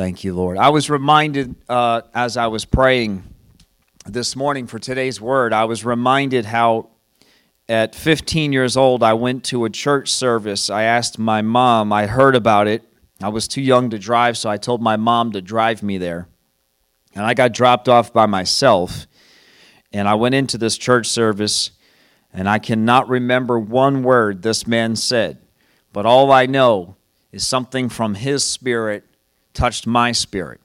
Thank you, Lord. I was reminded uh, as I was praying this morning for today's word, I was reminded how at 15 years old I went to a church service. I asked my mom, I heard about it. I was too young to drive, so I told my mom to drive me there. And I got dropped off by myself. And I went into this church service, and I cannot remember one word this man said. But all I know is something from his spirit touched my spirit.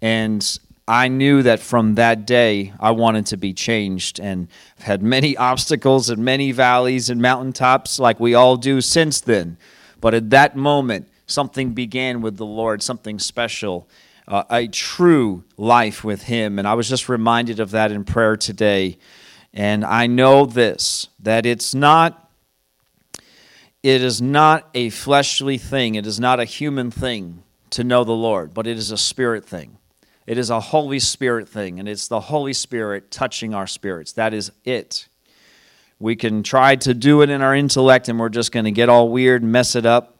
And I knew that from that day I wanted to be changed and I've had many obstacles and many valleys and mountaintops like we all do since then. But at that moment, something began with the Lord, something special, uh, a true life with Him. And I was just reminded of that in prayer today. And I know this that it's not it is not a fleshly thing, it is not a human thing to know the Lord, but it is a spirit thing. It is a Holy Spirit thing, and it's the Holy Spirit touching our spirits. That is it. We can try to do it in our intellect, and we're just going to get all weird and mess it up.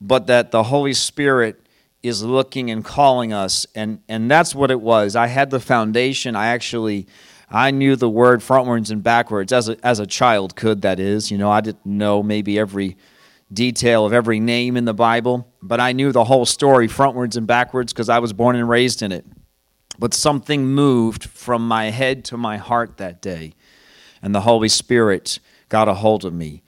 But that the Holy Spirit is looking and calling us, and, and that's what it was. I had the foundation. I actually I knew the word frontwards and backwards as a, as a child could, that is. You know, I didn't know maybe every detail of every name in the Bible, but I knew the whole story frontwards and backwards because I was born and raised in it. But something moved from my head to my heart that day, and the Holy Spirit got a hold of me.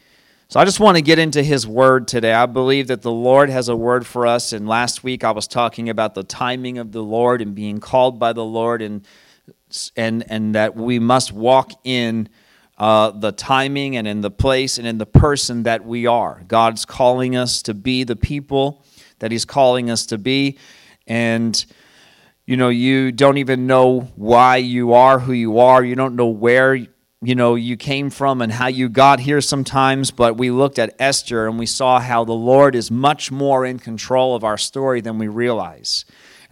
So I just want to get into His Word today. I believe that the Lord has a word for us, and last week I was talking about the timing of the Lord and being called by the Lord and and and that we must walk in uh, the timing and in the place and in the person that we are. God's calling us to be the people that He's calling us to be, and you know you don't even know why you are who you are. You don't know where you know you came from and how you got here sometimes but we looked at esther and we saw how the lord is much more in control of our story than we realize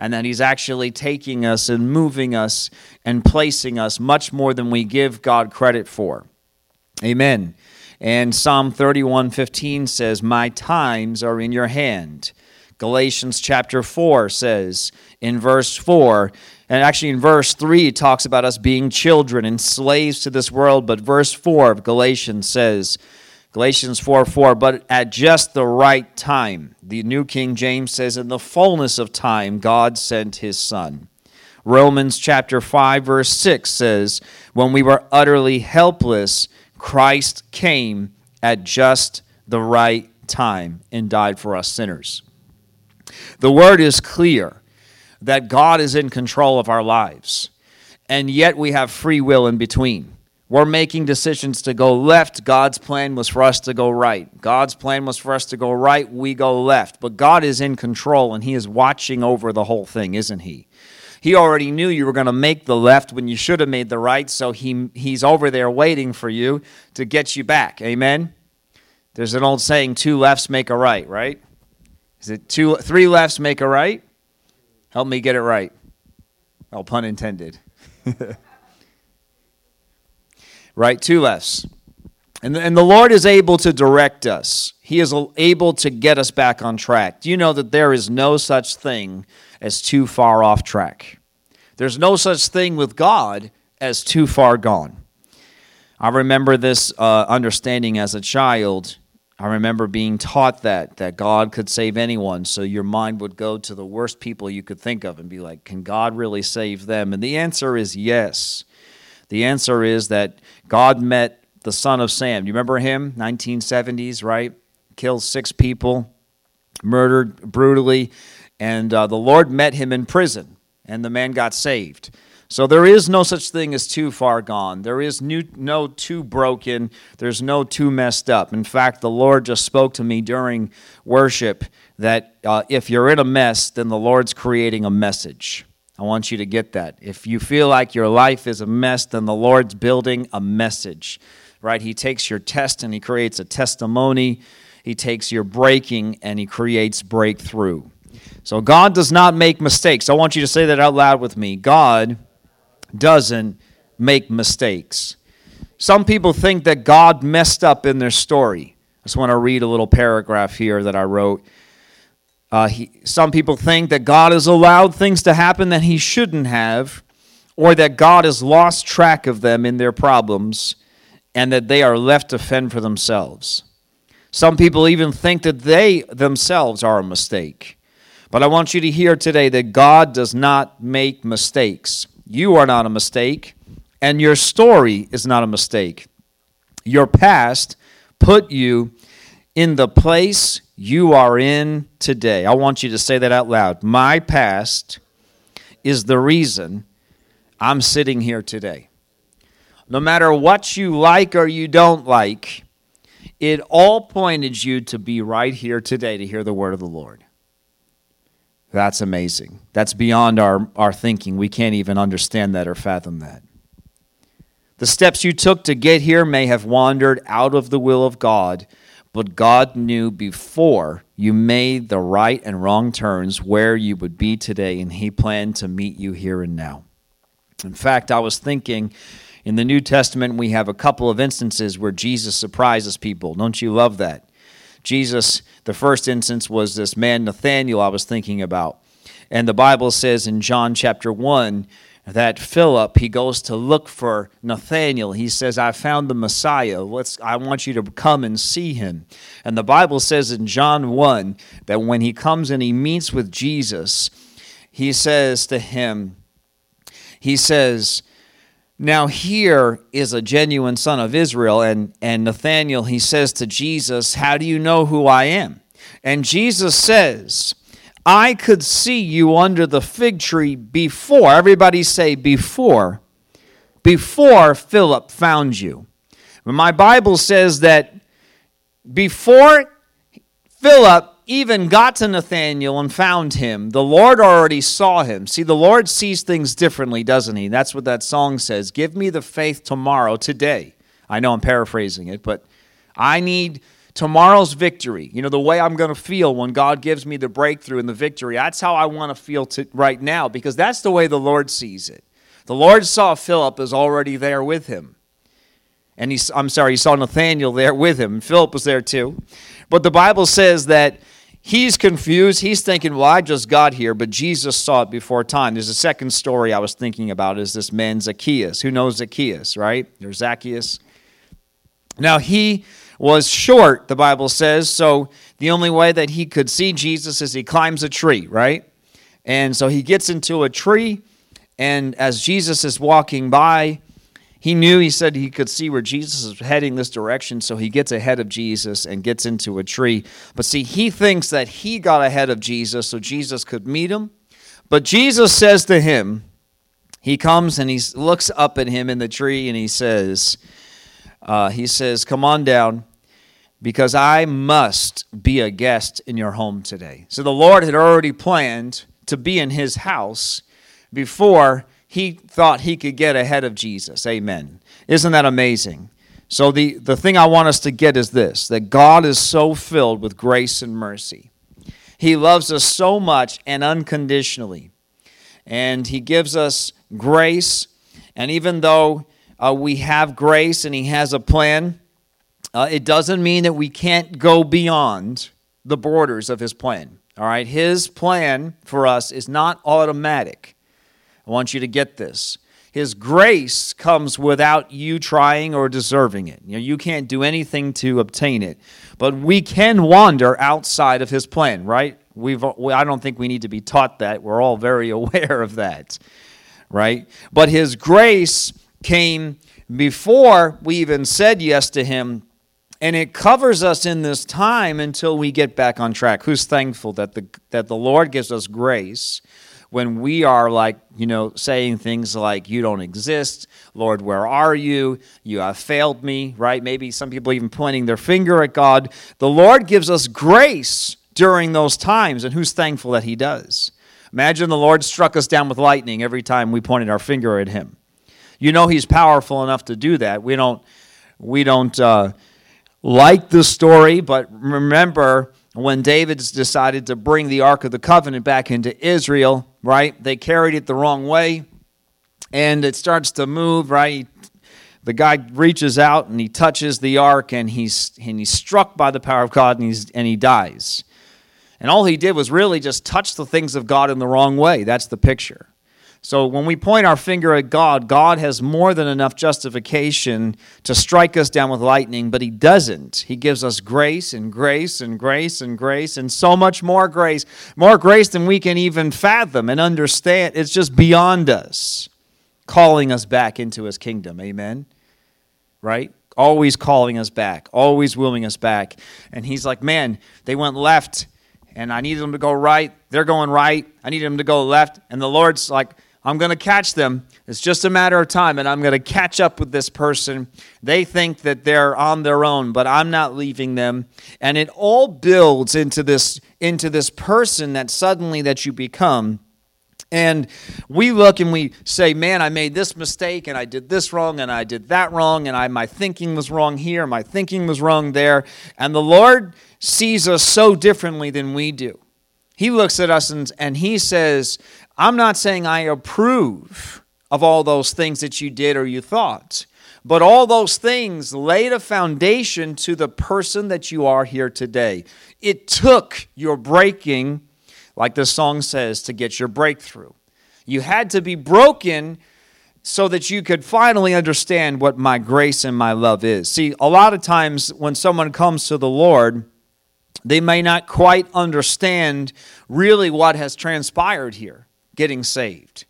and that He's actually taking us and moving us and placing us much more than we give God credit for. Amen. And Psalm 31:15 says, "My times are in your hand." Galatians chapter 4 says in verse 4, and actually in verse 3 it talks about us being children and slaves to this world, but verse 4 of Galatians says, Galatians 4 4, but at just the right time. The New King James says, in the fullness of time, God sent his Son. Romans chapter 5, verse 6 says, when we were utterly helpless, Christ came at just the right time and died for us sinners. The word is clear that God is in control of our lives, and yet we have free will in between. We're making decisions to go left. God's plan was for us to go right. God's plan was for us to go right. We go left. But God is in control and He is watching over the whole thing, isn't He? He already knew you were going to make the left when you should have made the right, so he, He's over there waiting for you to get you back. Amen? There's an old saying two lefts make a right, right? Is it two, three lefts make a right? Help me get it right. Oh, pun intended. right? Two lefts. And, and the Lord is able to direct us. He is able to get us back on track. Do you know that there is no such thing as too far off track? There's no such thing with God as too far gone. I remember this uh, understanding as a child. I remember being taught that that God could save anyone. So your mind would go to the worst people you could think of and be like, "Can God really save them?" And the answer is yes. The answer is that God met the son of Sam. You remember him? 1970s, right? Killed six people, murdered brutally, and uh, the Lord met him in prison, and the man got saved. So there is no such thing as too far gone. There is new, no too broken. There's no too messed up. In fact, the Lord just spoke to me during worship that uh, if you're in a mess, then the Lord's creating a message. I want you to get that. If you feel like your life is a mess, then the Lord's building a message, right? He takes your test and He creates a testimony. He takes your breaking and He creates breakthrough. So God does not make mistakes. I want you to say that out loud with me. God doesn't make mistakes. Some people think that God messed up in their story. I just want to read a little paragraph here that I wrote. Uh, he, some people think that God has allowed things to happen that He shouldn't have, or that God has lost track of them in their problems and that they are left to fend for themselves. Some people even think that they themselves are a mistake. But I want you to hear today that God does not make mistakes. You are not a mistake, and your story is not a mistake. Your past put you in the place you are in today. I want you to say that out loud. My past is the reason I'm sitting here today. No matter what you like or you don't like, it all pointed you to be right here today to hear the word of the Lord. That's amazing. That's beyond our, our thinking. We can't even understand that or fathom that. The steps you took to get here may have wandered out of the will of God, but God knew before you made the right and wrong turns where you would be today, and He planned to meet you here and now. In fact, I was thinking in the New Testament, we have a couple of instances where Jesus surprises people. Don't you love that? Jesus, the first instance was this man Nathanael I was thinking about. And the Bible says in John chapter 1 that Philip, he goes to look for Nathanael. He says, I found the Messiah. Let's, I want you to come and see him. And the Bible says in John 1 that when he comes and he meets with Jesus, he says to him, he says, now, here is a genuine son of Israel, and, and Nathanael, he says to Jesus, How do you know who I am? And Jesus says, I could see you under the fig tree before, everybody say before, before Philip found you. My Bible says that before Philip even got to Nathanael and found him, the Lord already saw him. See, the Lord sees things differently, doesn't he? That's what that song says. Give me the faith tomorrow, today. I know I'm paraphrasing it, but I need tomorrow's victory. You know, the way I'm going to feel when God gives me the breakthrough and the victory. That's how I want to feel right now because that's the way the Lord sees it. The Lord saw Philip as already there with him. And he, I'm sorry, he saw Nathanael there with him. Philip was there too. But the Bible says that He's confused. He's thinking, well, I just got here, but Jesus saw it before time. There's a second story I was thinking about is this man Zacchaeus. Who knows Zacchaeus, right? There's Zacchaeus. Now, he was short, the Bible says, so the only way that he could see Jesus is he climbs a tree, right? And so he gets into a tree, and as Jesus is walking by, he knew, he said he could see where Jesus is heading this direction, so he gets ahead of Jesus and gets into a tree. But see, he thinks that he got ahead of Jesus so Jesus could meet him. But Jesus says to him, he comes and he looks up at him in the tree and he says, uh, he says, Come on down because I must be a guest in your home today. So the Lord had already planned to be in his house before he thought he could get ahead of Jesus. Amen. Isn't that amazing? So, the, the thing I want us to get is this that God is so filled with grace and mercy. He loves us so much and unconditionally. And He gives us grace. And even though uh, we have grace and He has a plan, uh, it doesn't mean that we can't go beyond the borders of His plan. All right? His plan for us is not automatic. I want you to get this. His grace comes without you trying or deserving it. You know, you can't do anything to obtain it. But we can wander outside of his plan, right? We've I don't think we need to be taught that. We're all very aware of that. Right? But his grace came before we even said yes to him and it covers us in this time until we get back on track. Who's thankful that the that the Lord gives us grace when we are like, you know, saying things like, You don't exist, Lord, where are you? You have failed me, right? Maybe some people even pointing their finger at God. The Lord gives us grace during those times, and who's thankful that He does? Imagine the Lord struck us down with lightning every time we pointed our finger at Him. You know He's powerful enough to do that. We don't, we don't uh, like the story, but remember when David's decided to bring the Ark of the Covenant back into Israel, right? They carried it the wrong way and it starts to move, right? The guy reaches out and he touches the ark and he's, and he's struck by the power of God and, he's, and he dies. And all he did was really just touch the things of God in the wrong way. That's the picture. So when we point our finger at God, God has more than enough justification to strike us down with lightning, but He doesn't. He gives us grace and grace and grace and grace and so much more grace, more grace than we can even fathom and understand. It's just beyond us, calling us back into His kingdom. Amen? Right? Always calling us back, always willing us back. And He's like, man, they went left and I needed them to go right. They're going right. I needed them to go left. And the Lord's like, I'm going to catch them. It's just a matter of time, and I'm going to catch up with this person. They think that they're on their own, but I'm not leaving them. And it all builds into this into this person that suddenly that you become. And we look and we say, "Man, I made this mistake, and I did this wrong, and I did that wrong, and I my thinking was wrong here, my thinking was wrong there." And the Lord sees us so differently than we do. He looks at us and, and he says, I'm not saying I approve of all those things that you did or you thought, but all those things laid a foundation to the person that you are here today. It took your breaking, like the song says, to get your breakthrough. You had to be broken so that you could finally understand what my grace and my love is. See, a lot of times when someone comes to the Lord, they may not quite understand really what has transpired here getting saved.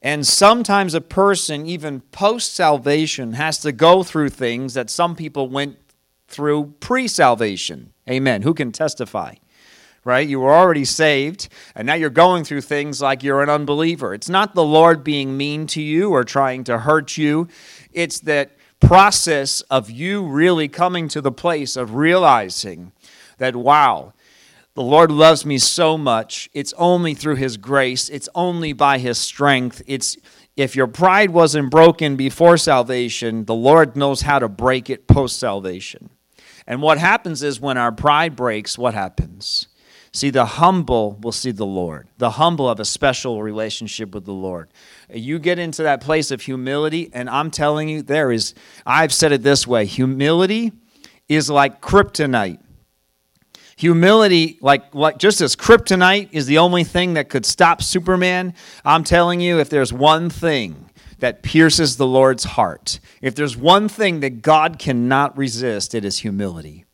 And sometimes a person, even post salvation, has to go through things that some people went through pre salvation. Amen. Who can testify? Right? You were already saved, and now you're going through things like you're an unbeliever. It's not the Lord being mean to you or trying to hurt you, it's that process of you really coming to the place of realizing that, wow, the Lord loves me so much. It's only through His grace, it's only by His strength. It's if your pride wasn't broken before salvation, the Lord knows how to break it post salvation. And what happens is when our pride breaks, what happens? See, the humble will see the Lord. The humble have a special relationship with the Lord. You get into that place of humility, and I'm telling you, there is, I've said it this way humility is like kryptonite. Humility, like, like just as kryptonite is the only thing that could stop Superman, I'm telling you, if there's one thing that pierces the Lord's heart, if there's one thing that God cannot resist, it is humility.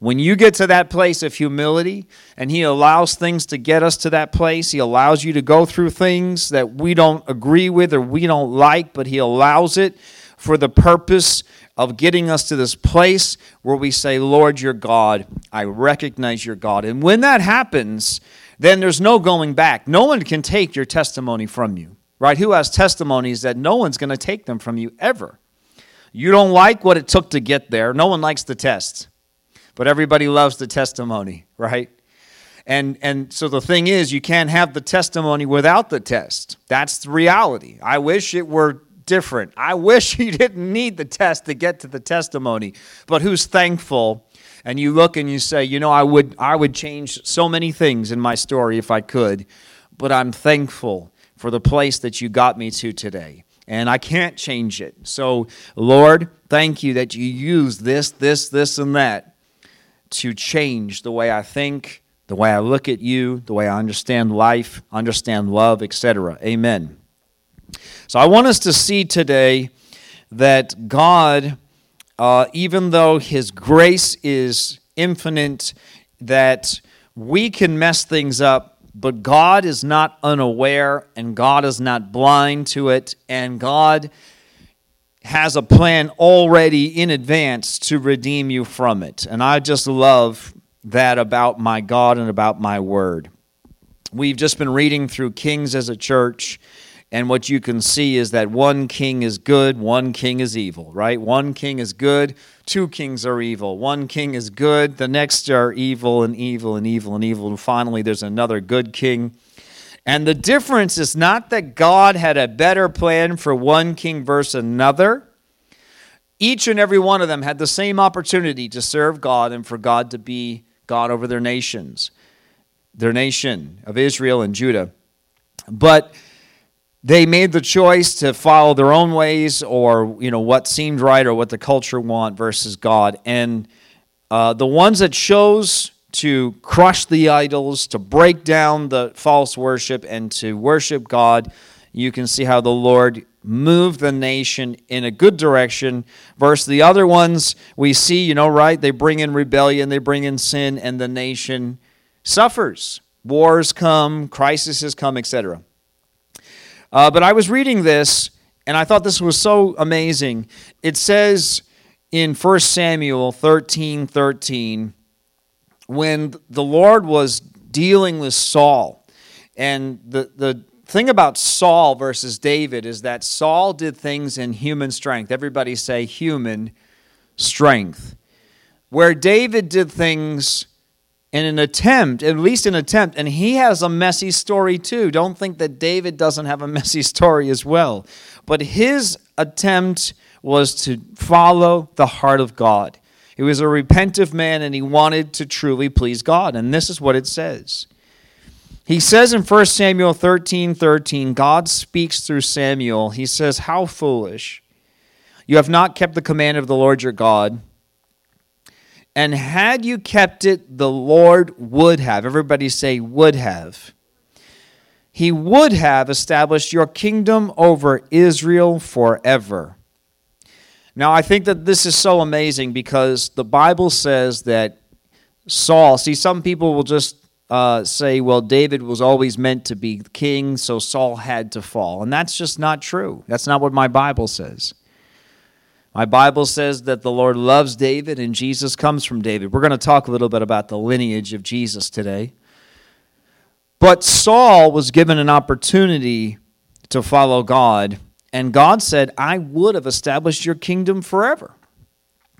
When you get to that place of humility and He allows things to get us to that place, He allows you to go through things that we don't agree with or we don't like, but He allows it for the purpose of getting us to this place where we say, Lord, you're God. I recognize you're God. And when that happens, then there's no going back. No one can take your testimony from you, right? Who has testimonies that no one's going to take them from you ever? You don't like what it took to get there. No one likes the test, but everybody loves the testimony, right? And, and so the thing is, you can't have the testimony without the test. That's the reality. I wish it were different. I wish you didn't need the test to get to the testimony, but who's thankful? And you look and you say, you know, I would I would change so many things in my story if I could, but I'm thankful for the place that you got me to today. And I can't change it. So, Lord, thank you that you use this, this, this, and that to change the way I think, the way I look at you, the way I understand life, understand love, etc. Amen. So I want us to see today that God, uh, even though His grace is infinite, that we can mess things up, but God is not unaware and God is not blind to it, and God has a plan already in advance to redeem you from it. And I just love that about my God and about my word. We've just been reading through Kings as a church and what you can see is that one king is good, one king is evil, right? One king is good, two kings are evil. One king is good, the next are evil and evil and evil and evil. And finally, there's another good king. And the difference is not that God had a better plan for one king versus another. Each and every one of them had the same opportunity to serve God and for God to be God over their nations, their nation of Israel and Judah. But they made the choice to follow their own ways or you know what seemed right or what the culture want versus god and uh, the ones that chose to crush the idols, to break down the false worship, and to worship God, you can see how the Lord moved the nation in a good direction. Versus the other ones, we see, you know, right? They bring in rebellion, they bring in sin, and the nation suffers. Wars come, crises come, etc. Uh, but I was reading this, and I thought this was so amazing. It says in 1 Samuel 13 13, when the Lord was dealing with Saul, and the, the thing about Saul versus David is that Saul did things in human strength. Everybody say human strength. Where David did things in an attempt, at least an attempt, and he has a messy story too. Don't think that David doesn't have a messy story as well. But his attempt was to follow the heart of God. He was a repentant man and he wanted to truly please God. And this is what it says. He says in 1 Samuel 13 13, God speaks through Samuel. He says, How foolish! You have not kept the command of the Lord your God. And had you kept it, the Lord would have. Everybody say, would have. He would have established your kingdom over Israel forever. Now, I think that this is so amazing because the Bible says that Saul, see, some people will just uh, say, well, David was always meant to be king, so Saul had to fall. And that's just not true. That's not what my Bible says. My Bible says that the Lord loves David and Jesus comes from David. We're going to talk a little bit about the lineage of Jesus today. But Saul was given an opportunity to follow God, and God said, I would have established your kingdom forever.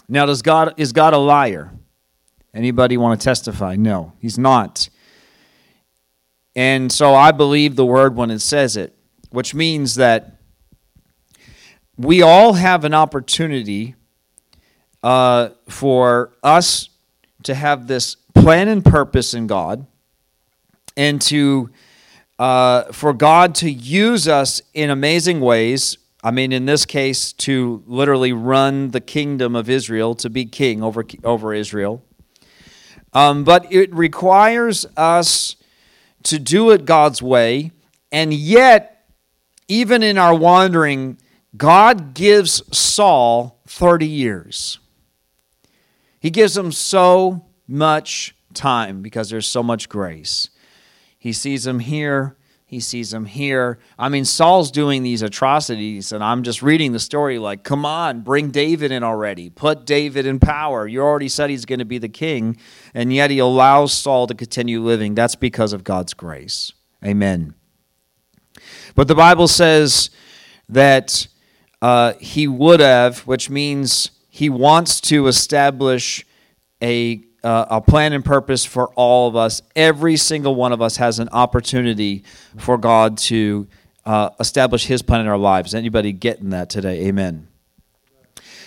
Now, does God, is God a liar? Anybody want to testify? No, he's not. And so I believe the word when it says it, which means that we all have an opportunity uh, for us to have this plan and purpose in God and to uh, for God to use us in amazing ways. I mean, in this case, to literally run the kingdom of Israel, to be king over, over Israel. Um, but it requires us to do it God's way. And yet, even in our wandering, God gives Saul 30 years. He gives him so much time because there's so much grace. He sees him here, he sees him here. I mean, Saul's doing these atrocities, and I'm just reading the story like, come on, bring David in already. Put David in power. You already said he's going to be the king, and yet he allows Saul to continue living. That's because of God's grace. Amen. But the Bible says that uh, he would have, which means he wants to establish a uh, a plan and purpose for all of us. Every single one of us has an opportunity for God to uh, establish His plan in our lives. Anybody getting that today? Amen.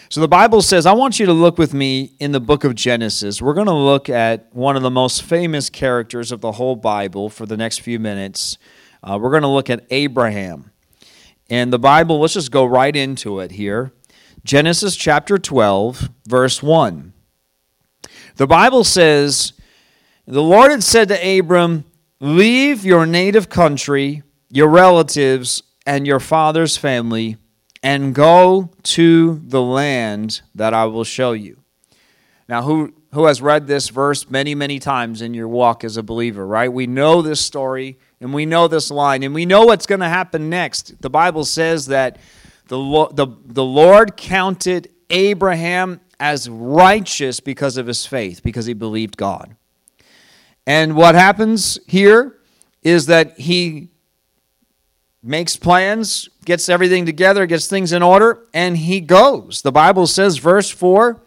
So the Bible says, I want you to look with me in the book of Genesis. We're going to look at one of the most famous characters of the whole Bible for the next few minutes. Uh, we're going to look at Abraham. And the Bible, let's just go right into it here. Genesis chapter 12, verse 1. The Bible says, The Lord had said to Abram, Leave your native country, your relatives, and your father's family, and go to the land that I will show you. Now, who, who has read this verse many, many times in your walk as a believer, right? We know this story and we know this line and we know what's going to happen next. The Bible says that the, the, the Lord counted Abraham as righteous because of his faith, because he believed God. And what happens here is that he makes plans, gets everything together, gets things in order, and he goes. The Bible says, verse 4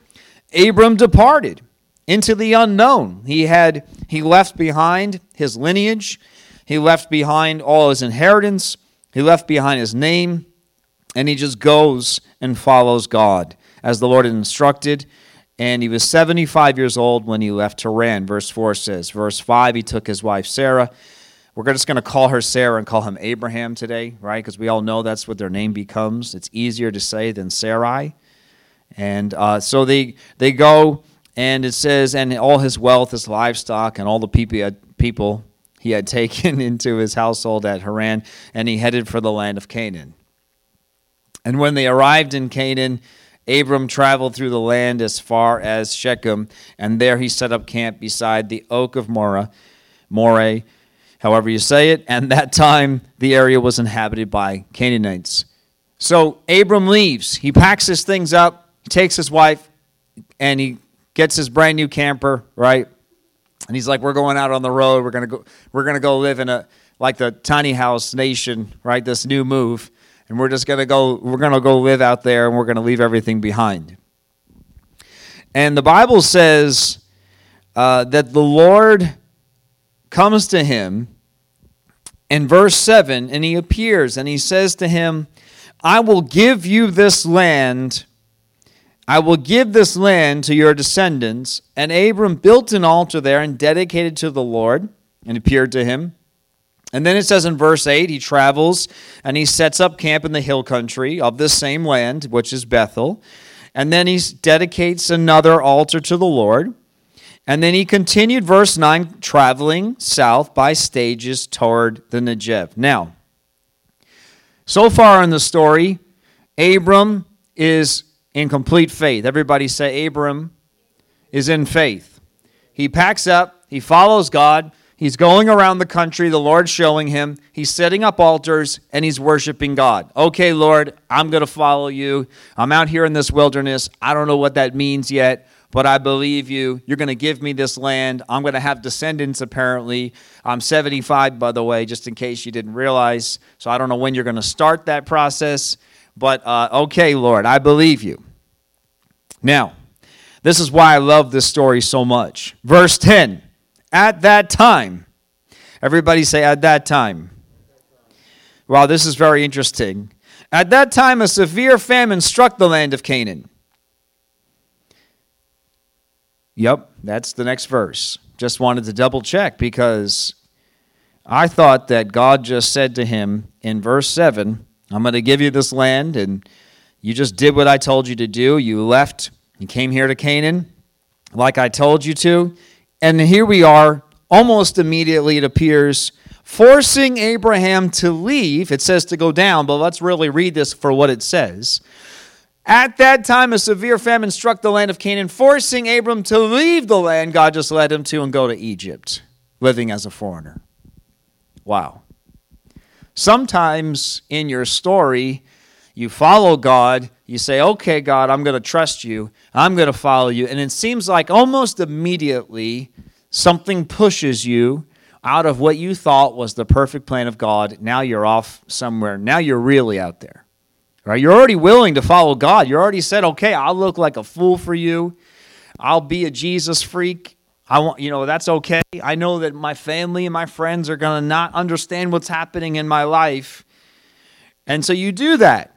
Abram departed into the unknown. He had he left behind his lineage, he left behind all his inheritance, he left behind his name, and he just goes and follows God as the Lord had instructed. And he was 75 years old when he left Haran, verse 4 says. Verse 5, he took his wife Sarah. We're just going to call her Sarah and call him Abraham today, right? Because we all know that's what their name becomes. It's easier to say than Sarai. And uh, so they, they go and it says, and all his wealth, his livestock, and all the people he people he had taken into his household at Haran, and he headed for the land of Canaan. And when they arrived in Canaan, Abram traveled through the land as far as Shechem, and there he set up camp beside the oak of Moreh, Moreh, however you say it. And that time the area was inhabited by Canaanites. So Abram leaves. He packs his things up, he takes his wife, and he gets his brand new camper, right? And he's like, "We're going out on the road. We're gonna go. We're gonna go live in a like the tiny house nation, right? This new move." and we're just going to go we're to go live out there and we're going to leave everything behind and the bible says uh, that the lord comes to him in verse 7 and he appears and he says to him i will give you this land I will give this land to your descendants. And Abram built an altar there and dedicated to the Lord and appeared to him. And then it says in verse 8, he travels and he sets up camp in the hill country of this same land, which is Bethel. And then he dedicates another altar to the Lord. And then he continued, verse 9, traveling south by stages toward the Negev. Now, so far in the story, Abram is in complete faith. Everybody say, Abram is in faith. He packs up, he follows God, He's going around the country, the Lord's showing him. He's setting up altars and he's worshiping God. Okay, Lord, I'm going to follow you. I'm out here in this wilderness. I don't know what that means yet, but I believe you. You're going to give me this land. I'm going to have descendants, apparently. I'm 75, by the way, just in case you didn't realize. So I don't know when you're going to start that process. But uh, okay, Lord, I believe you. Now, this is why I love this story so much. Verse 10 at that time. Everybody say, at that time. Wow, this is very interesting. At that time, a severe famine struck the land of Canaan. Yep, that's the next verse. Just wanted to double check because I thought that God just said to him in verse 7 I'm going to give you this land, and you just did what I told you to do. You left, you came here to Canaan like I told you to. And here we are, almost immediately it appears, forcing Abraham to leave. It says to go down, but let's really read this for what it says. At that time, a severe famine struck the land of Canaan, forcing Abram to leave the land God just led him to and go to Egypt, living as a foreigner. Wow. Sometimes in your story, you follow God, you say, okay, God, I'm going to trust you, I'm going to follow you. And it seems like almost immediately something pushes you out of what you thought was the perfect plan of God. Now you're off somewhere. Now you're really out there. Right? You're already willing to follow God. You already said, okay, I'll look like a fool for you. I'll be a Jesus freak. I want, you know, that's okay. I know that my family and my friends are going to not understand what's happening in my life. And so you do that.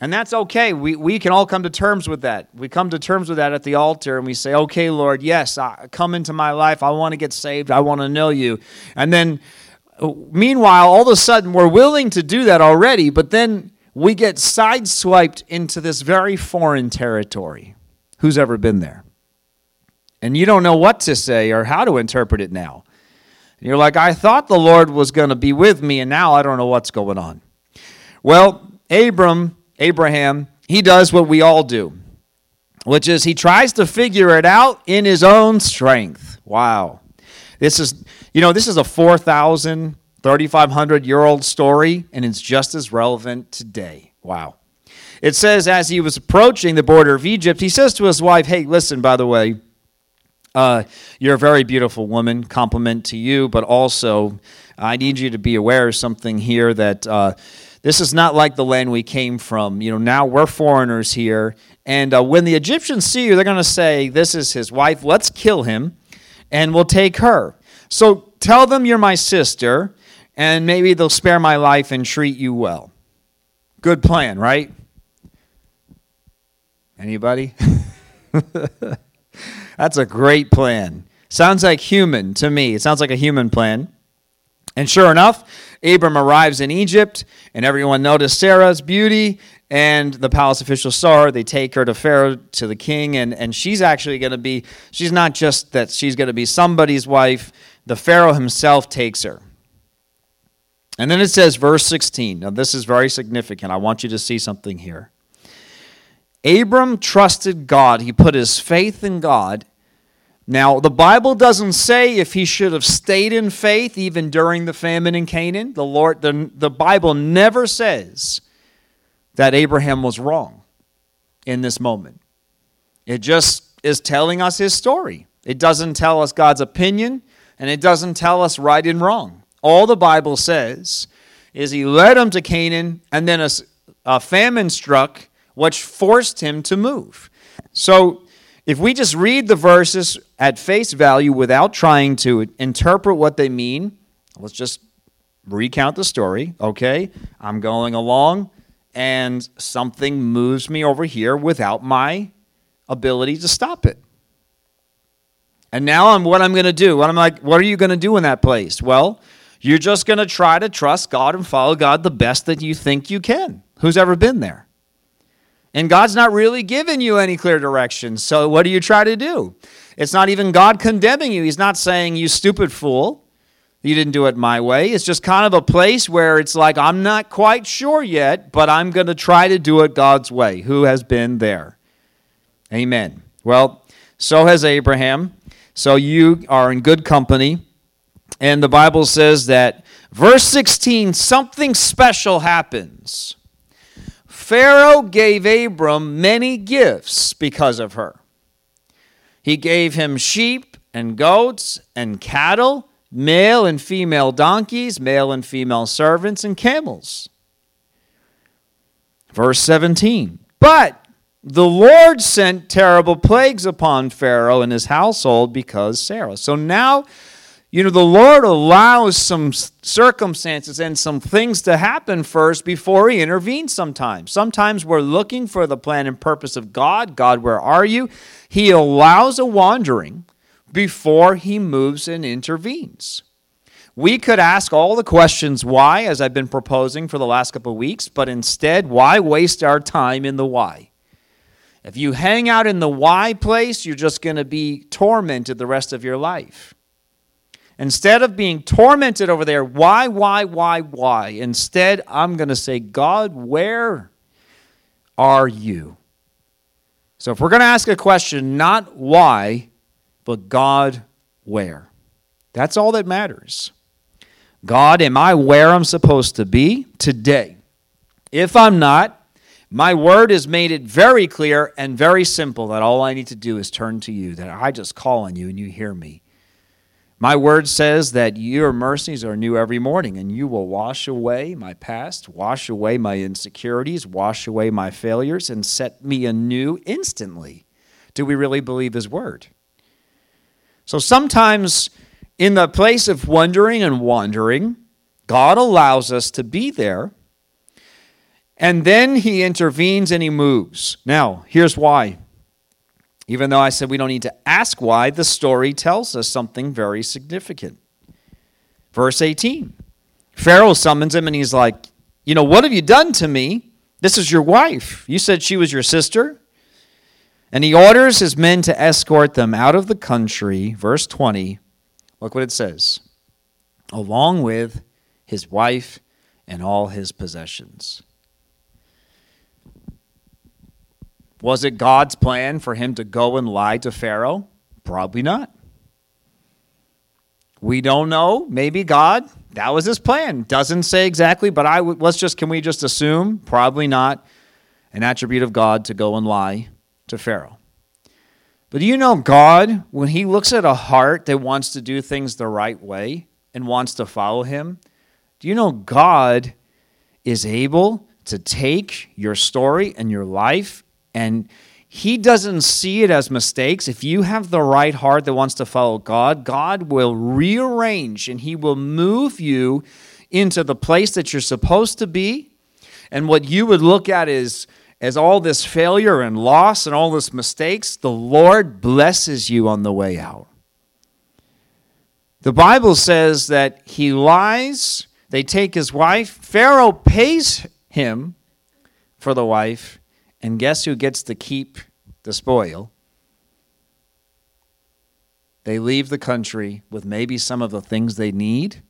And that's okay. We, we can all come to terms with that. We come to terms with that at the altar and we say, okay, Lord, yes, I, come into my life. I want to get saved. I want to know you. And then, meanwhile, all of a sudden, we're willing to do that already, but then we get sideswiped into this very foreign territory. Who's ever been there? And you don't know what to say or how to interpret it now. And you're like, I thought the Lord was going to be with me, and now I don't know what's going on. Well, Abram Abraham, he does what we all do, which is he tries to figure it out in his own strength. Wow. This is, you know, this is a 4,000, 3,500 year old story, and it's just as relevant today. Wow. It says, as he was approaching the border of Egypt, he says to his wife, Hey, listen, by the way, uh, you're a very beautiful woman, compliment to you, but also I need you to be aware of something here that. Uh, this is not like the land we came from. You know, now we're foreigners here. And uh, when the Egyptians see you, they're going to say, This is his wife. Let's kill him and we'll take her. So tell them you're my sister, and maybe they'll spare my life and treat you well. Good plan, right? Anybody? That's a great plan. Sounds like human to me. It sounds like a human plan. And sure enough, Abram arrives in Egypt, and everyone noticed Sarah's beauty, and the palace officials saw her. They take her to Pharaoh, to the king, and, and she's actually going to be, she's not just that she's going to be somebody's wife, the Pharaoh himself takes her. And then it says, verse 16. Now, this is very significant. I want you to see something here. Abram trusted God, he put his faith in God. Now, the Bible doesn't say if he should have stayed in faith even during the famine in Canaan. The, Lord, the, the Bible never says that Abraham was wrong in this moment. It just is telling us his story. It doesn't tell us God's opinion, and it doesn't tell us right and wrong. All the Bible says is he led him to Canaan, and then a, a famine struck, which forced him to move. So, if we just read the verses at face value without trying to interpret what they mean, let's just recount the story, okay? I'm going along and something moves me over here without my ability to stop it. And now I'm what I'm going to do. What I'm like, what are you going to do in that place? Well, you're just going to try to trust God and follow God the best that you think you can. Who's ever been there? And God's not really giving you any clear direction. So what do you try to do? It's not even God condemning you. He's not saying, you stupid fool. You didn't do it my way. It's just kind of a place where it's like, I'm not quite sure yet, but I'm going to try to do it God's way. Who has been there? Amen. Well, so has Abraham. So you are in good company. And the Bible says that, verse 16, something special happens. Pharaoh gave Abram many gifts because of her. He gave him sheep and goats and cattle, male and female donkeys, male and female servants, and camels. Verse 17. But the Lord sent terrible plagues upon Pharaoh and his household because Sarah. So now you know, the Lord allows some circumstances and some things to happen first before He intervenes sometimes. Sometimes we're looking for the plan and purpose of God. God, where are you? He allows a wandering before He moves and intervenes. We could ask all the questions why, as I've been proposing for the last couple of weeks, but instead, why waste our time in the why? If you hang out in the why place, you're just going to be tormented the rest of your life. Instead of being tormented over there, why, why, why, why? Instead, I'm going to say, God, where are you? So if we're going to ask a question, not why, but God, where? That's all that matters. God, am I where I'm supposed to be today? If I'm not, my word has made it very clear and very simple that all I need to do is turn to you, that I just call on you and you hear me. My word says that your mercies are new every morning, and you will wash away my past, wash away my insecurities, wash away my failures, and set me anew instantly. Do we really believe his word? So sometimes, in the place of wondering and wandering, God allows us to be there, and then he intervenes and he moves. Now, here's why. Even though I said we don't need to ask why, the story tells us something very significant. Verse 18 Pharaoh summons him and he's like, You know, what have you done to me? This is your wife. You said she was your sister. And he orders his men to escort them out of the country. Verse 20, look what it says along with his wife and all his possessions. Was it God's plan for him to go and lie to Pharaoh? Probably not. We don't know. Maybe God, that was his plan. Doesn't say exactly, but I let's just can we just assume probably not an attribute of God to go and lie to Pharaoh. But do you know God, when he looks at a heart that wants to do things the right way and wants to follow him, do you know God is able to take your story and your life and he doesn't see it as mistakes. If you have the right heart that wants to follow God, God will rearrange and He will move you into the place that you're supposed to be. And what you would look at is as all this failure and loss and all this mistakes, the Lord blesses you on the way out. The Bible says that he lies, they take his wife, Pharaoh pays him for the wife, and guess who gets to keep the spoil? They leave the country with maybe some of the things they need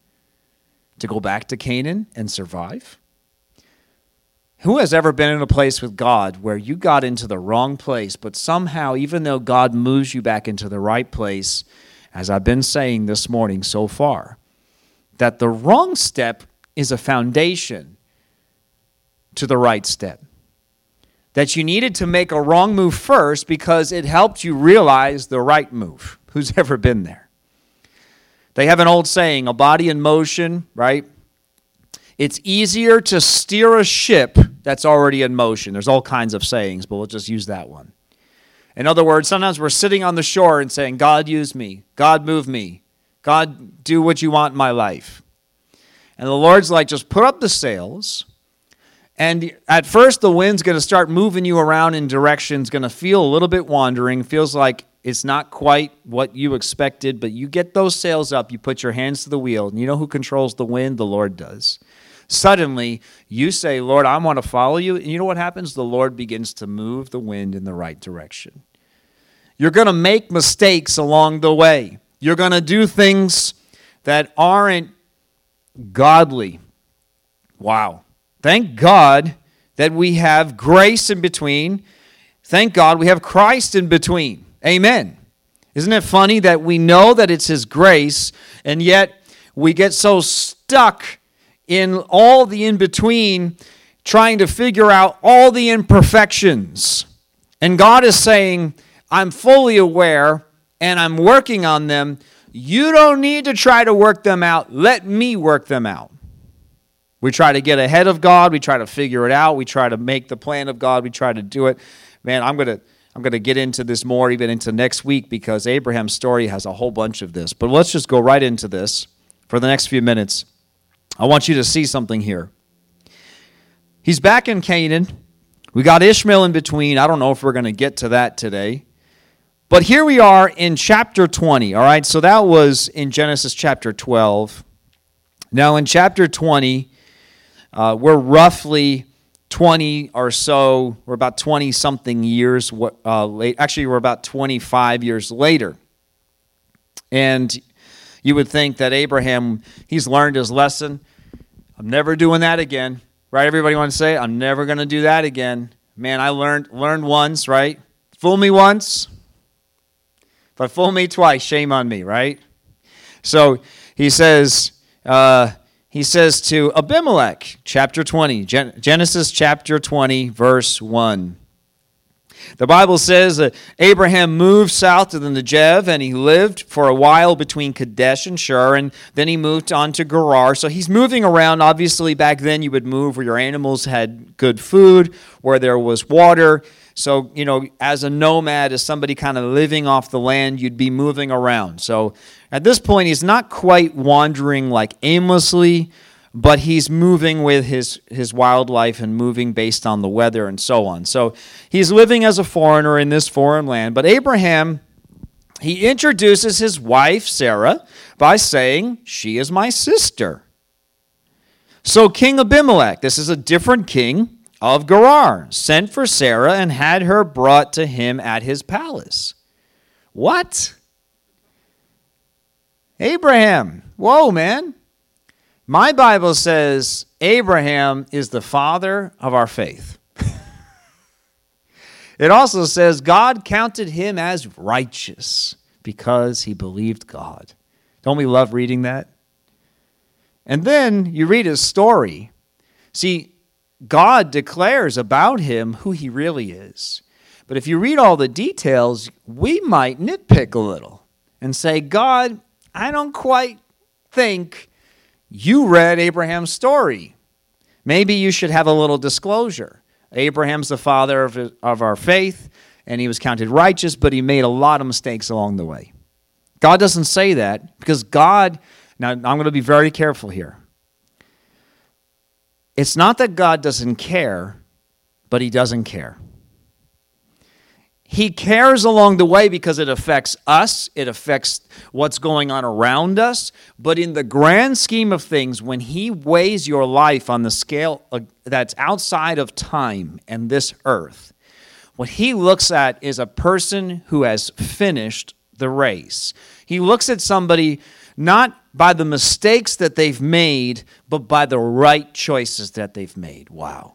to go back to Canaan and survive. Who has ever been in a place with God where you got into the wrong place, but somehow, even though God moves you back into the right place, as I've been saying this morning so far, that the wrong step is a foundation to the right step? That you needed to make a wrong move first because it helped you realize the right move. Who's ever been there? They have an old saying a body in motion, right? It's easier to steer a ship that's already in motion. There's all kinds of sayings, but we'll just use that one. In other words, sometimes we're sitting on the shore and saying, God, use me. God, move me. God, do what you want in my life. And the Lord's like, just put up the sails. And at first, the wind's going to start moving you around in directions, going to feel a little bit wandering, feels like it's not quite what you expected, but you get those sails up, you put your hands to the wheel, and you know who controls the wind? The Lord does. Suddenly, you say, Lord, I want to follow you. And you know what happens? The Lord begins to move the wind in the right direction. You're going to make mistakes along the way. You're going to do things that aren't godly. Wow. Thank God that we have grace in between. Thank God we have Christ in between. Amen. Isn't it funny that we know that it's His grace, and yet we get so stuck in all the in between trying to figure out all the imperfections? And God is saying, I'm fully aware and I'm working on them. You don't need to try to work them out. Let me work them out. We try to get ahead of God. We try to figure it out. We try to make the plan of God. We try to do it. Man, I'm going to I'm going to get into this more even into next week because Abraham's story has a whole bunch of this. But let's just go right into this for the next few minutes. I want you to see something here. He's back in Canaan. We got Ishmael in between. I don't know if we're going to get to that today. But here we are in chapter 20, all right? So that was in Genesis chapter 12. Now, in chapter 20, uh, we're roughly 20 or so, we're about 20 something years uh, late. Actually, we're about 25 years later. And you would think that Abraham, he's learned his lesson. I'm never doing that again. Right? Everybody want to say, I'm never going to do that again. Man, I learned learned once, right? Fool me once. I fool me twice, shame on me, right? So he says, uh, he says to Abimelech, chapter 20, Genesis chapter 20, verse 1. The Bible says that Abraham moved south to the Negev and he lived for a while between Kadesh and Shur, and then he moved on to Gerar. So he's moving around. Obviously, back then you would move where your animals had good food, where there was water. So, you know, as a nomad, as somebody kind of living off the land, you'd be moving around. So at this point, he's not quite wandering like aimlessly, but he's moving with his, his wildlife and moving based on the weather and so on. So he's living as a foreigner in this foreign land. But Abraham, he introduces his wife, Sarah, by saying, She is my sister. So King Abimelech, this is a different king, of Gerar, sent for Sarah and had her brought to him at his palace. What? Abraham. Whoa, man. My Bible says Abraham is the father of our faith. it also says God counted him as righteous because he believed God. Don't we love reading that? And then you read his story. See, God declares about him who he really is. But if you read all the details, we might nitpick a little and say, God, I don't quite think you read Abraham's story. Maybe you should have a little disclosure. Abraham's the father of, of our faith, and he was counted righteous, but he made a lot of mistakes along the way. God doesn't say that because God, now I'm going to be very careful here. It's not that God doesn't care, but He doesn't care. He cares along the way because it affects us, it affects what's going on around us. But in the grand scheme of things, when He weighs your life on the scale that's outside of time and this earth, what He looks at is a person who has finished the race. He looks at somebody not by the mistakes that they've made, but by the right choices that they've made. Wow.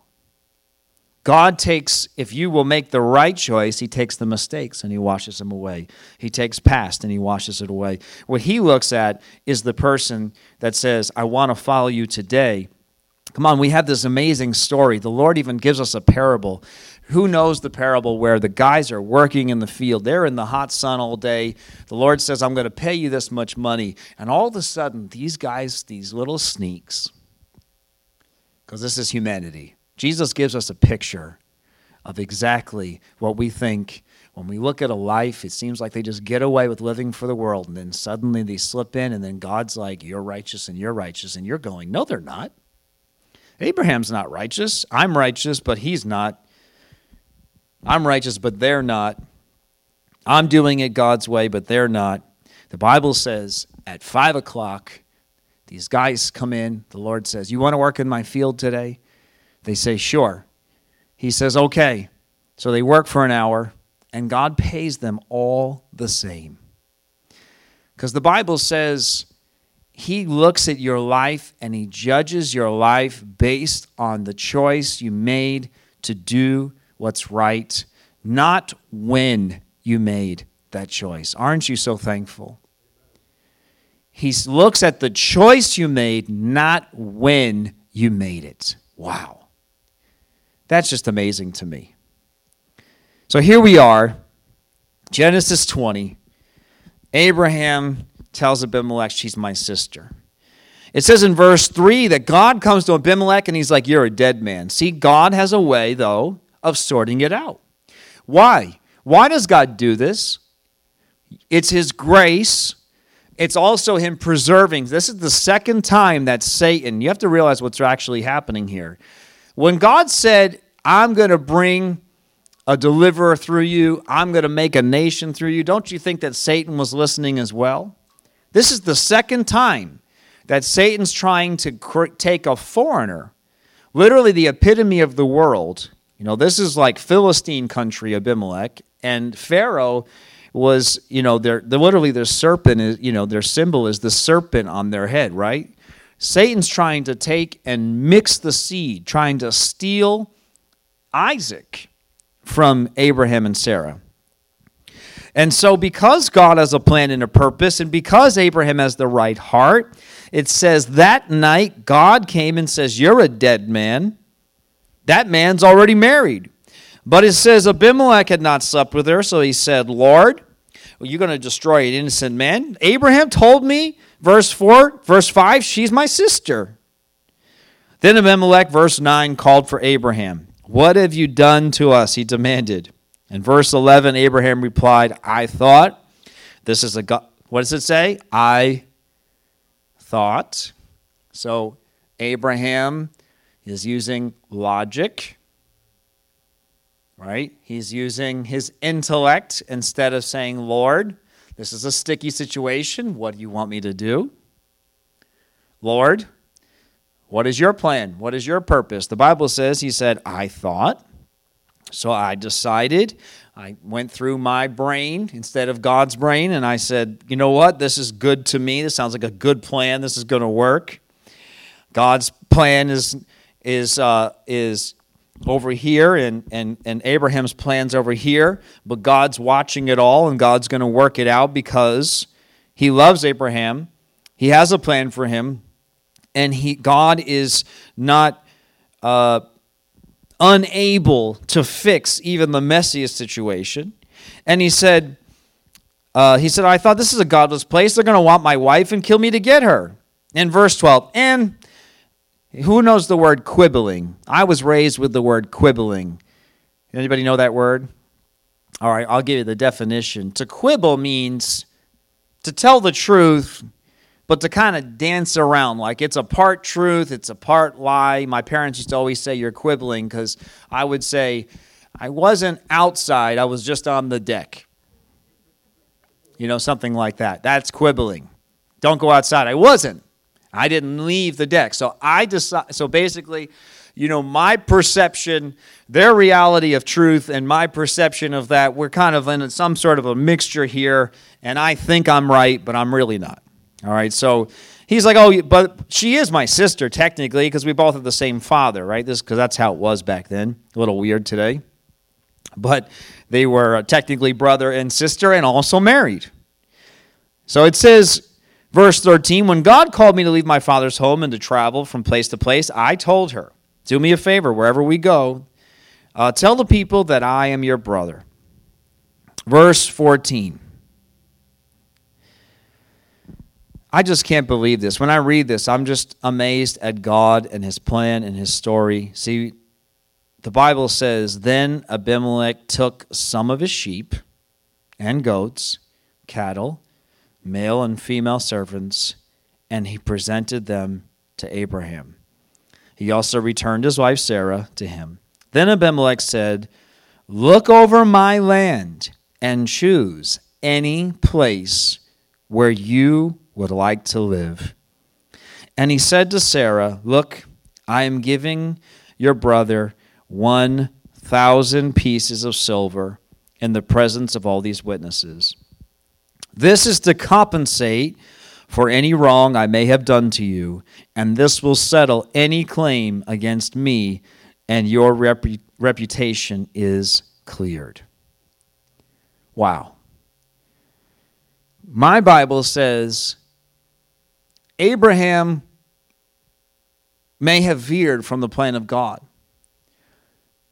God takes, if you will make the right choice, He takes the mistakes and He washes them away. He takes past and He washes it away. What He looks at is the person that says, I want to follow you today. Come on, we have this amazing story. The Lord even gives us a parable. Who knows the parable where the guys are working in the field? They're in the hot sun all day. The Lord says, I'm going to pay you this much money. And all of a sudden, these guys, these little sneaks, because this is humanity, Jesus gives us a picture of exactly what we think when we look at a life, it seems like they just get away with living for the world, and then suddenly they slip in, and then God's like, You're righteous, and you're righteous, and you're going, No, they're not. Abraham's not righteous. I'm righteous, but he's not. I'm righteous, but they're not. I'm doing it God's way, but they're not. The Bible says at five o'clock, these guys come in. The Lord says, You want to work in my field today? They say, Sure. He says, Okay. So they work for an hour, and God pays them all the same. Because the Bible says He looks at your life and He judges your life based on the choice you made to do what's right, not when you made that choice. Aren't you so thankful? He looks at the choice you made, not when you made it. Wow. That's just amazing to me. So here we are, Genesis 20. Abraham tells Abimelech, She's my sister. It says in verse 3 that God comes to Abimelech and he's like, You're a dead man. See, God has a way, though, of sorting it out. Why? Why does God do this? It's His grace. It's also Him preserving. This is the second time that Satan, you have to realize what's actually happening here. When God said, I'm going to bring a deliverer through you, I'm going to make a nation through you, don't you think that Satan was listening as well? This is the second time that Satan's trying to take a foreigner, literally the epitome of the world. You know, this is like Philistine country, Abimelech, and Pharaoh was, you know, their, literally their serpent is, you know, their symbol is the serpent on their head, right? Satan's trying to take and mix the seed, trying to steal Isaac from Abraham and Sarah. And so, because God has a plan and a purpose, and because Abraham has the right heart, it says that night God came and says, You're a dead man. That man's already married. But it says Abimelech had not slept with her, so he said, Lord, well, you're going to destroy an innocent man. Abraham told me, verse 4, verse 5, she's my sister. Then Abimelech, verse 9, called for Abraham. What have you done to us? He demanded. In verse 11, Abraham replied, I thought. This is a God. What does it say? I thought. So Abraham is using logic, right? He's using his intellect instead of saying, Lord, this is a sticky situation. What do you want me to do? Lord, what is your plan? What is your purpose? The Bible says, He said, I thought. So I decided. I went through my brain instead of God's brain, and I said, you know what? This is good to me. This sounds like a good plan. This is going to work. God's plan is is uh, is over here, and, and, and Abraham's plan's over here, but God's watching it all, and God's going to work it out because He loves Abraham. He has a plan for him and he God is not uh, unable to fix even the messiest situation. And he said, uh, he said, I thought this is a godless place. They're going to want my wife and kill me to get her. In verse 12, and who knows the word quibbling? I was raised with the word quibbling. Anybody know that word? All right, I'll give you the definition. To quibble means to tell the truth but to kind of dance around like it's a part truth, it's a part lie. My parents used to always say you're quibbling because I would say, I wasn't outside, I was just on the deck. You know, something like that. That's quibbling. Don't go outside. I wasn't. I didn't leave the deck. So I decide so basically, you know, my perception, their reality of truth and my perception of that, we're kind of in some sort of a mixture here, and I think I'm right, but I'm really not. All right. So he's like, "Oh, but she is my sister technically because we both have the same father, right? This because that's how it was back then. A little weird today, but they were uh, technically brother and sister, and also married. So it says, verse thirteen, when God called me to leave my father's home and to travel from place to place, I told her, "Do me a favor wherever we go, uh, tell the people that I am your brother." Verse fourteen. I just can't believe this. When I read this, I'm just amazed at God and his plan and his story. See, the Bible says, Then Abimelech took some of his sheep and goats, cattle, male and female servants, and he presented them to Abraham. He also returned his wife Sarah to him. Then Abimelech said, Look over my land and choose any place where you would like to live. And he said to Sarah, Look, I am giving your brother 1,000 pieces of silver in the presence of all these witnesses. This is to compensate for any wrong I may have done to you, and this will settle any claim against me, and your repu- reputation is cleared. Wow. My Bible says Abraham may have veered from the plan of God,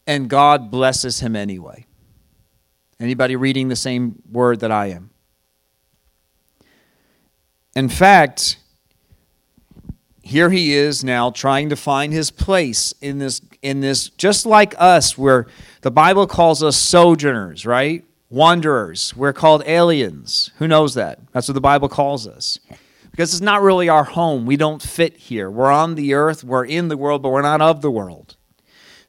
and God blesses him anyway. Anybody reading the same word that I am? In fact, here he is now trying to find his place in this in this just like us where the bible calls us sojourners right wanderers we're called aliens who knows that that's what the bible calls us because it's not really our home. We don't fit here. We're on the earth, we're in the world, but we're not of the world.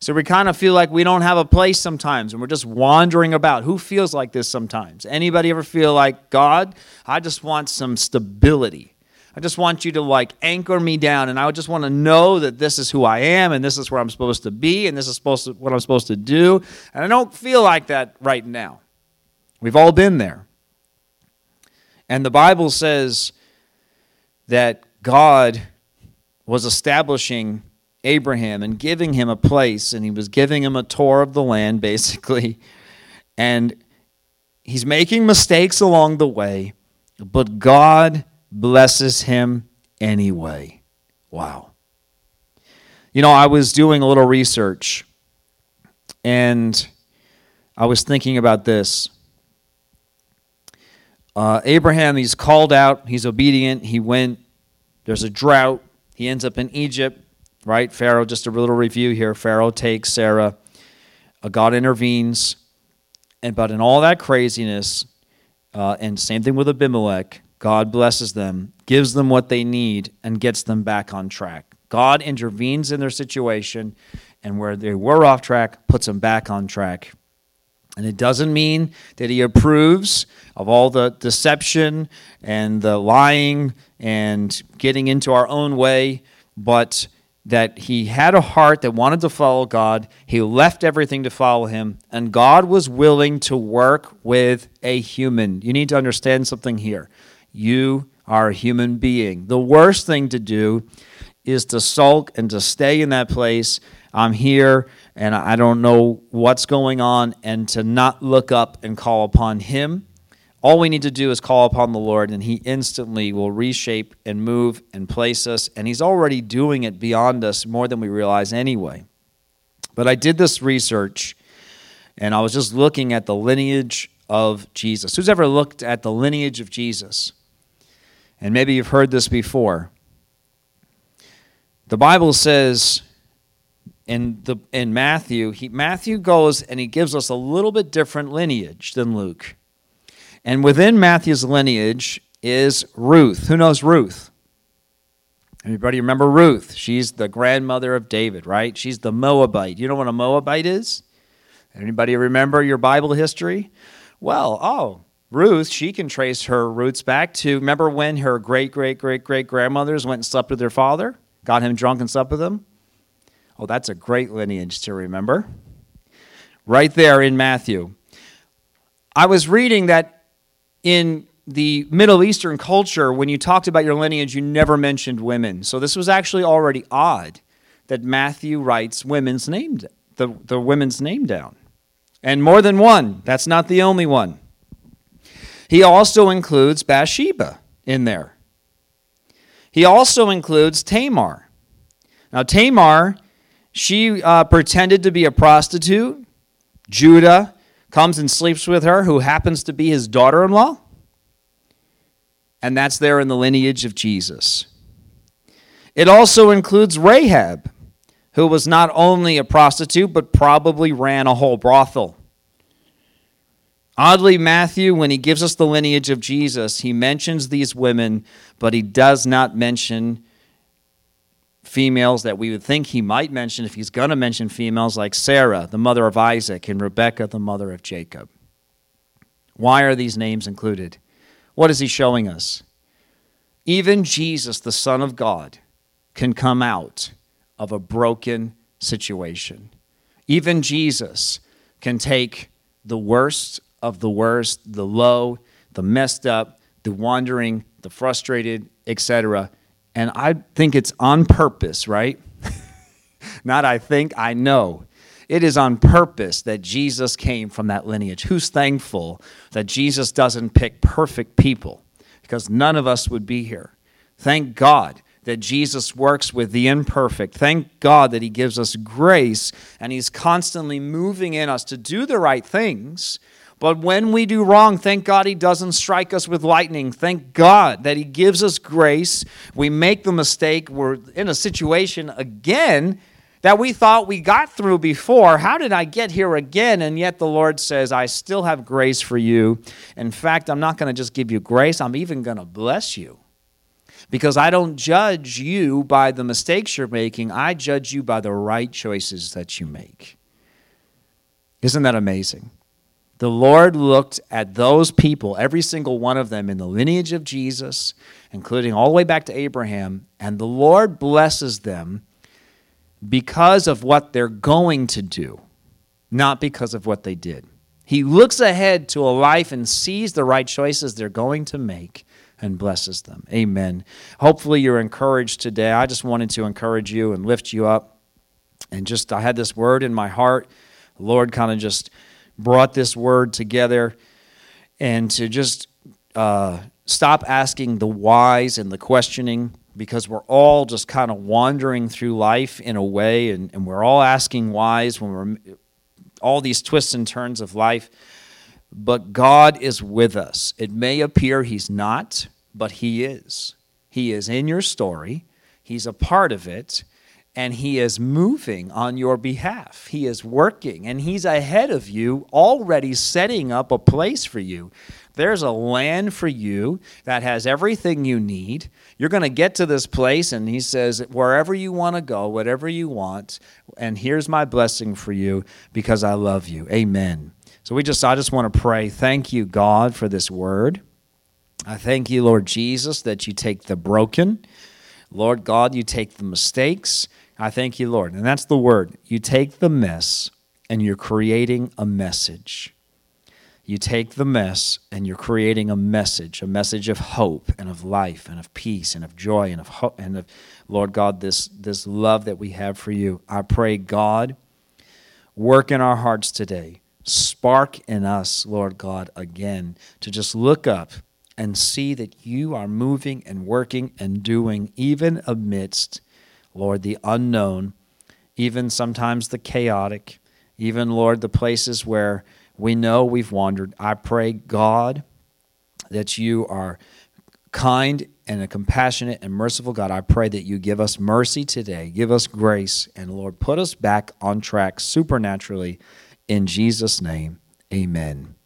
So we kind of feel like we don't have a place sometimes and we're just wandering about. Who feels like this sometimes? Anybody ever feel like, God, I just want some stability. I just want you to like anchor me down and I just want to know that this is who I am and this is where I'm supposed to be and this is supposed to, what I'm supposed to do. And I don't feel like that right now. We've all been there. And the Bible says that God was establishing Abraham and giving him a place, and he was giving him a tour of the land, basically. And he's making mistakes along the way, but God blesses him anyway. Wow. You know, I was doing a little research and I was thinking about this. Uh, Abraham, he's called out, he's obedient, he went. There's a drought. He ends up in Egypt, right? Pharaoh, just a little review here. Pharaoh takes Sarah. God intervenes. And but in all that craziness, uh, and same thing with Abimelech, God blesses them, gives them what they need, and gets them back on track. God intervenes in their situation, and where they were off track, puts them back on track. And it doesn't mean that he approves of all the deception and the lying and getting into our own way, but that he had a heart that wanted to follow God. He left everything to follow him, and God was willing to work with a human. You need to understand something here. You are a human being. The worst thing to do is to sulk and to stay in that place. I'm here and I don't know what's going on, and to not look up and call upon Him. All we need to do is call upon the Lord, and He instantly will reshape and move and place us. And He's already doing it beyond us more than we realize anyway. But I did this research, and I was just looking at the lineage of Jesus. Who's ever looked at the lineage of Jesus? And maybe you've heard this before. The Bible says in the in Matthew, he, Matthew goes and he gives us a little bit different lineage than Luke. And within Matthew's lineage is Ruth. Who knows Ruth? Anybody remember Ruth? She's the grandmother of David, right? She's the Moabite. You know what a Moabite is? Anybody remember your Bible history? Well, oh, Ruth, she can trace her roots back to remember when her great great great great grandmothers went and slept with their father, got him drunk and slept with him? Oh, that's a great lineage to remember. Right there in Matthew. I was reading that in the Middle Eastern culture, when you talked about your lineage, you never mentioned women. So this was actually already odd that Matthew writes women's name, the, the women's name down. And more than one. That's not the only one. He also includes Bathsheba in there. He also includes Tamar. Now, Tamar, she uh, pretended to be a prostitute. Judah comes and sleeps with her, who happens to be his daughter in law. And that's there in the lineage of Jesus. It also includes Rahab, who was not only a prostitute, but probably ran a whole brothel. Oddly, Matthew, when he gives us the lineage of Jesus, he mentions these women, but he does not mention females that we would think he might mention if he's going to mention females like Sarah, the mother of Isaac, and Rebekah, the mother of Jacob. Why are these names included? What is he showing us? Even Jesus, the Son of God, can come out of a broken situation. Even Jesus can take the worst of the worst, the low, the messed up, the wandering, the frustrated, etc. And I think it's on purpose, right? Not I think, I know. It is on purpose that Jesus came from that lineage. Who's thankful that Jesus doesn't pick perfect people? Because none of us would be here. Thank God that Jesus works with the imperfect. Thank God that He gives us grace and He's constantly moving in us to do the right things but when we do wrong, thank God He doesn't strike us with lightning. Thank God that He gives us grace. We make the mistake. We're in a situation again that we thought we got through before. How did I get here again? And yet the Lord says, I still have grace for you. In fact, I'm not going to just give you grace, I'm even going to bless you. Because I don't judge you by the mistakes you're making, I judge you by the right choices that you make. Isn't that amazing? The Lord looked at those people, every single one of them in the lineage of Jesus, including all the way back to Abraham, and the Lord blesses them because of what they're going to do, not because of what they did. He looks ahead to a life and sees the right choices they're going to make and blesses them. Amen. Hopefully, you're encouraged today. I just wanted to encourage you and lift you up. And just, I had this word in my heart. The Lord kind of just brought this word together and to just uh, stop asking the whys and the questioning because we're all just kind of wandering through life in a way and, and we're all asking whys when we're all these twists and turns of life. But god is with us. It may appear he's not but he is. He is in your story. He's a part of it and he is moving on your behalf. He is working, and he's ahead of you, already setting up a place for you. There's a land for you that has everything you need. You're going to get to this place, and he says, wherever you want to go, whatever you want, and here's my blessing for you because I love you. Amen. So we just I just want to pray. Thank you, God, for this word. I thank you, Lord Jesus, that you take the broken. Lord God, you take the mistakes. I thank you, Lord. And that's the word. You take the mess and you're creating a message. You take the mess and you're creating a message, a message of hope and of life and of peace and of joy and of hope and of Lord God, this, this love that we have for you. I pray, God, work in our hearts today. Spark in us, Lord God, again, to just look up and see that you are moving and working and doing even amidst Lord, the unknown, even sometimes the chaotic, even, Lord, the places where we know we've wandered. I pray, God, that you are kind and a compassionate and merciful God. I pray that you give us mercy today, give us grace, and Lord, put us back on track supernaturally. In Jesus' name, amen.